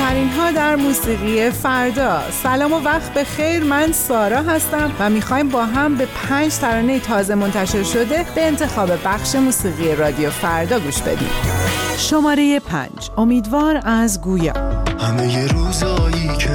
ترین ها در موسیقی فردا. سلام و وقت به خیر. من سارا هستم و می‌خوایم با هم به پنج ترانه تازه منتشر شده به انتخاب بخش موسیقی رادیو فردا گوش بدیم. شماره پنج. امیدوار از گویا. همه ی روزایی که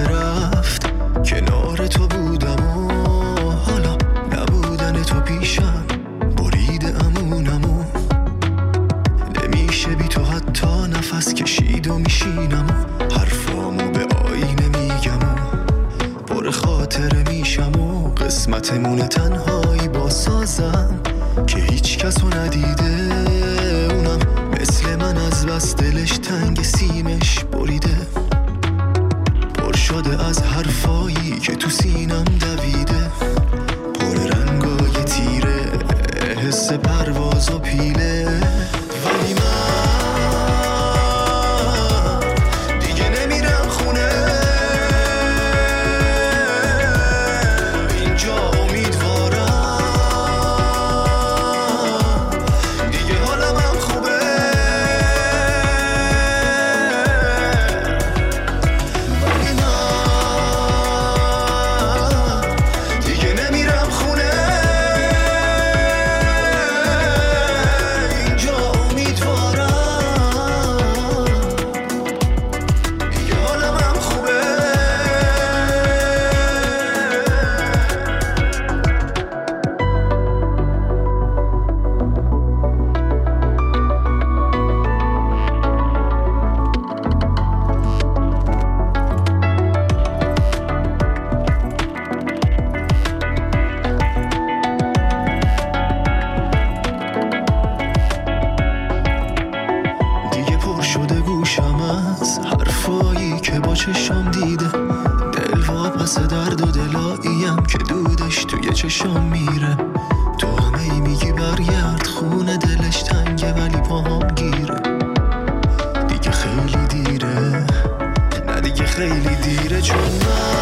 خیلی دیره چون من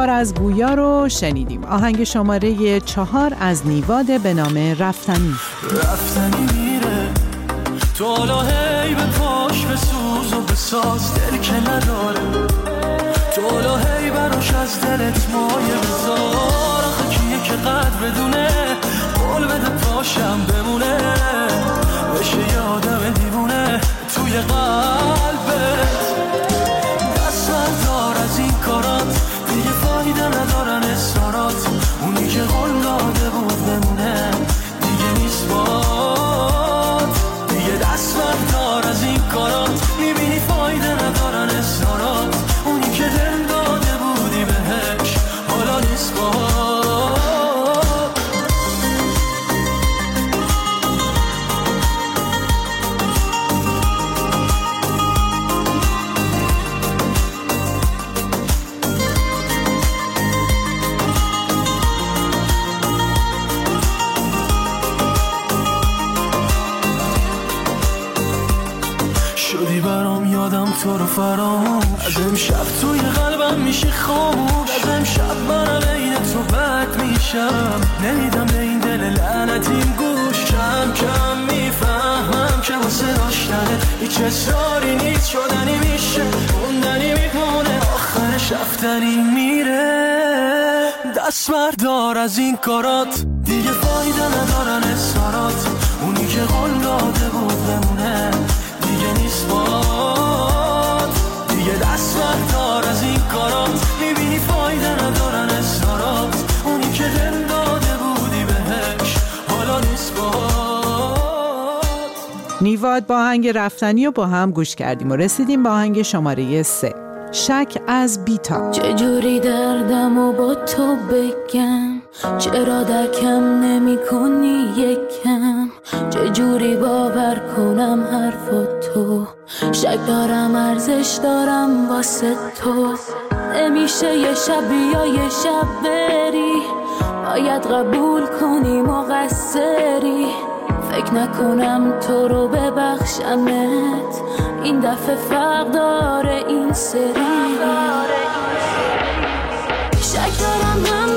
امیدوار از گویا رو شنیدیم. آهنگ شماره چهار از نیواد به نام رفتنی. رفتنی میره. تو حالا هی به پاش به سوز و به ساز دل که نداره. تو حالا هی براش از دلت مایه بذار. آخه کیه که قدر بدونه؟ قول بده پاشم بمونه. بشه یه آدم دیوونه توی قلبت. شدی برام یادم تو رو فراموش. از امشب توی قلبم میشه خاموش. از امشب من عین تو بد میشم. نمیدم به این دل لعنتیم گوش. کم کم می‌فهمم که واسه داشتنه. هیچ اصراری نیست شدنی میشه. موندنی میمونه آخرش رفتنی میره. دست بردار از این کارات. دیگه فایده ندارن اصرارات اونی که قول داده بود بمونه. نیواد با آهنگ رفتنی و با هم گوش کردیم و رسیدیم با آهنگ شماره سه. شک از بیتا. چجوری دردم و با تو بگم؟ چرا درکم نمی کنی یکم؟ چجوری باور کنم حرف تو؟ شک دارم ارزش دارم واسه تو. نمیشه یه شب یا یه شب بری. باید قبول کنی مقصری فکر نکنم تو رو ببخشمت. این دفعه فرق داره این سری. شک دارم من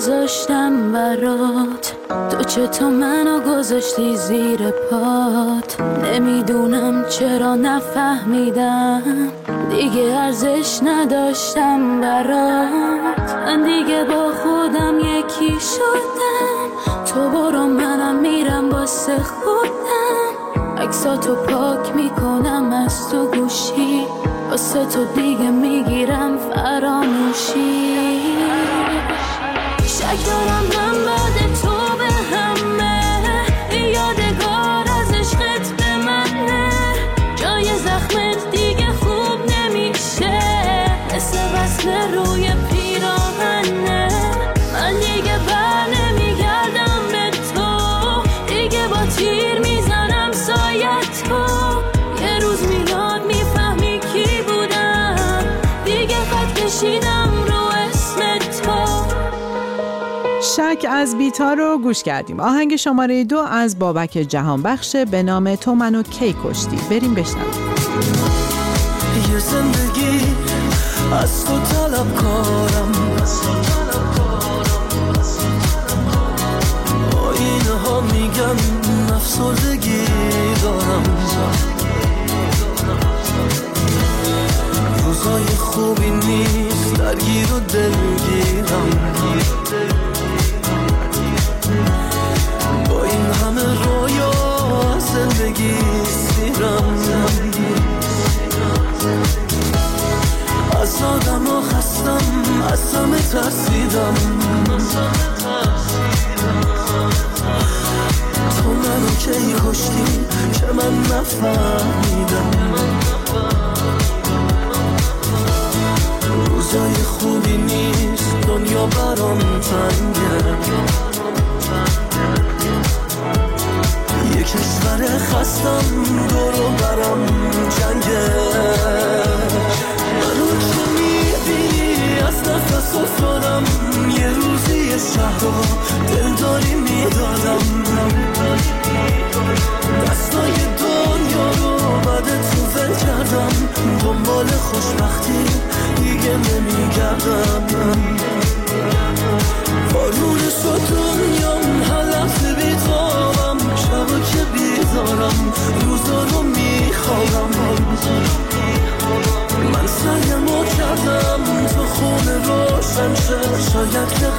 کم نذاشتم برات. تو چطور منو گذاشتی زیر پات؟ نمی‌دونم چرا نفهمیدم. دیگه ارزش نداشتم برات. من دیگه با خودم یکی شدم. تو برو منم میرم واسه خودم. عکساتو پاک می‌کنم از تو گوشی. واسه تو دیگه می‌گیرم. کشیدم رو اسم تو. شک از بیتا رو گوش کردیم. آهنگ شماره دو از بابک جهانبخش به نام تو منو کی کشتی. بریم بشنویم. یه زندگی از تو طلب کارم. آینه ها میگن افسردگی دارم. روزای خوبی درگیر و دلگیرم با این همه رویا زندگی سیرم. از آدم ها خستم از همه ترسیدم. تو منو کی کشتی که من نفهمیدم.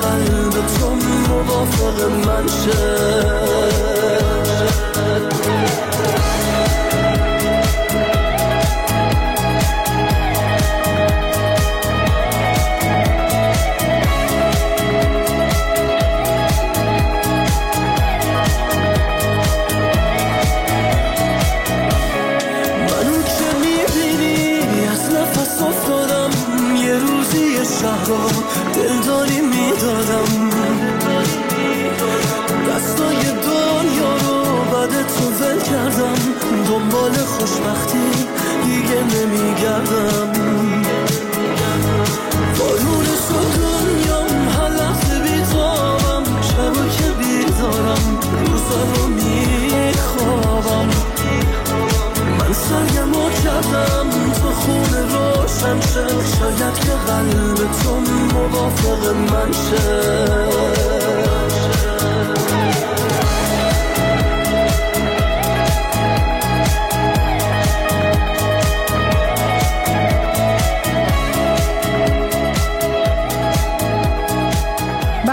قلب تو موافق من شه. منو که موافق من شه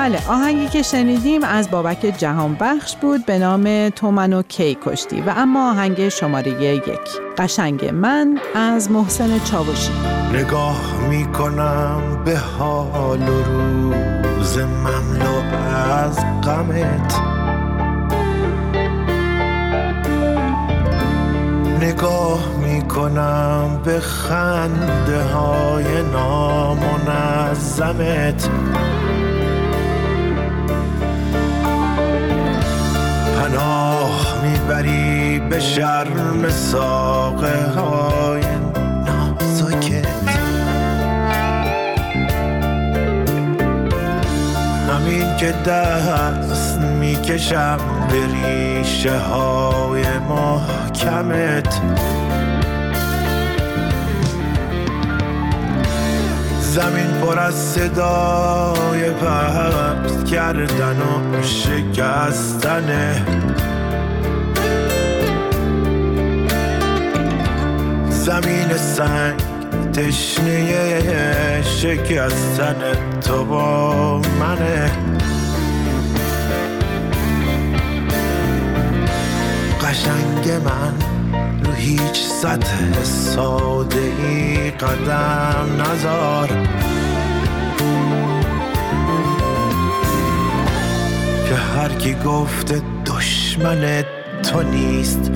بله آهنگی که شنیدیم از بابک جهان بخش بود به نام تو منو کی کشتی و اما آهنگ شماره یک. قشنگ من از محسن چاوشی. نگاه می‌کنم به حال و روز مملو از غمت. نگاه می‌کنم به خنده های نامنظمت. پناه می‌بری به شرم ساقه های نازکت. همین که دست می‌کشم به ریشه های محکمت. زمین پر از صدای پست کردن و شکستنه زمین سنگ تشنه شکستن تو با منه. قشنگ من هیچ سطح ساده ای قدم نزار. که هر کی گفته دشمن تو نیست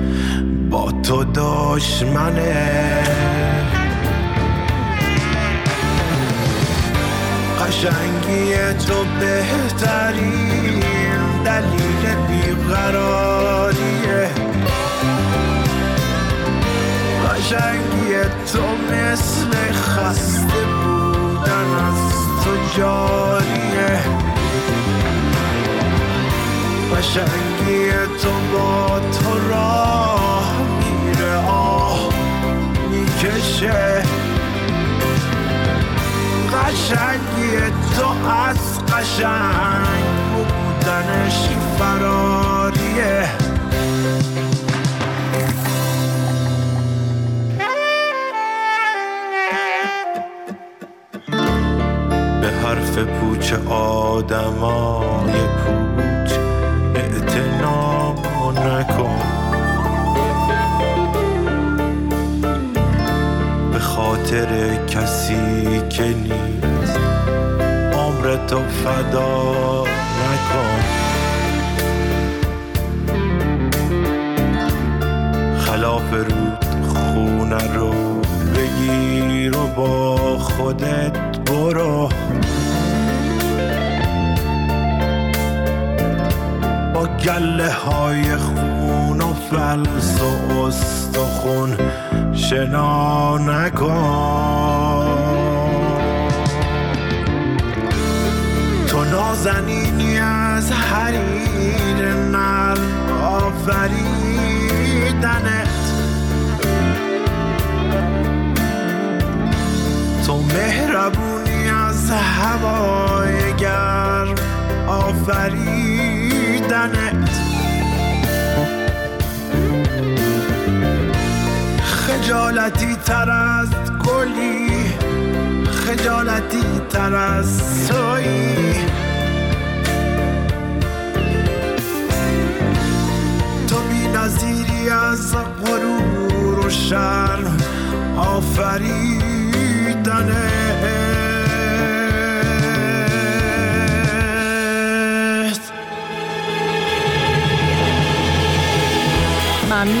با تو دشمنه. قشنگی تو بهترین دلیل بیقراریه. قشنگی تو مثل خسته بودن از تو جاریه قشنگی تو با تو راه میره آه می‌کشه. قشنگی تو از قشنگ بودنش فراریه. آدمای پوچ اعتنا نکن. به خاطر کسی که نیست عمر تو فدا نکن. خلاف رود خونه رو بگیر و با خودت برو. گله های خون و فلس و استخون شنا نکن. تو نازنینی از حریر نرم آفریدنت. تو مهربونی از هوای گرم آفریدنت خجالتی تر از گلی. خجالتی تر از تویی. تو بی نظیری از غرور و شرم آفریدنت.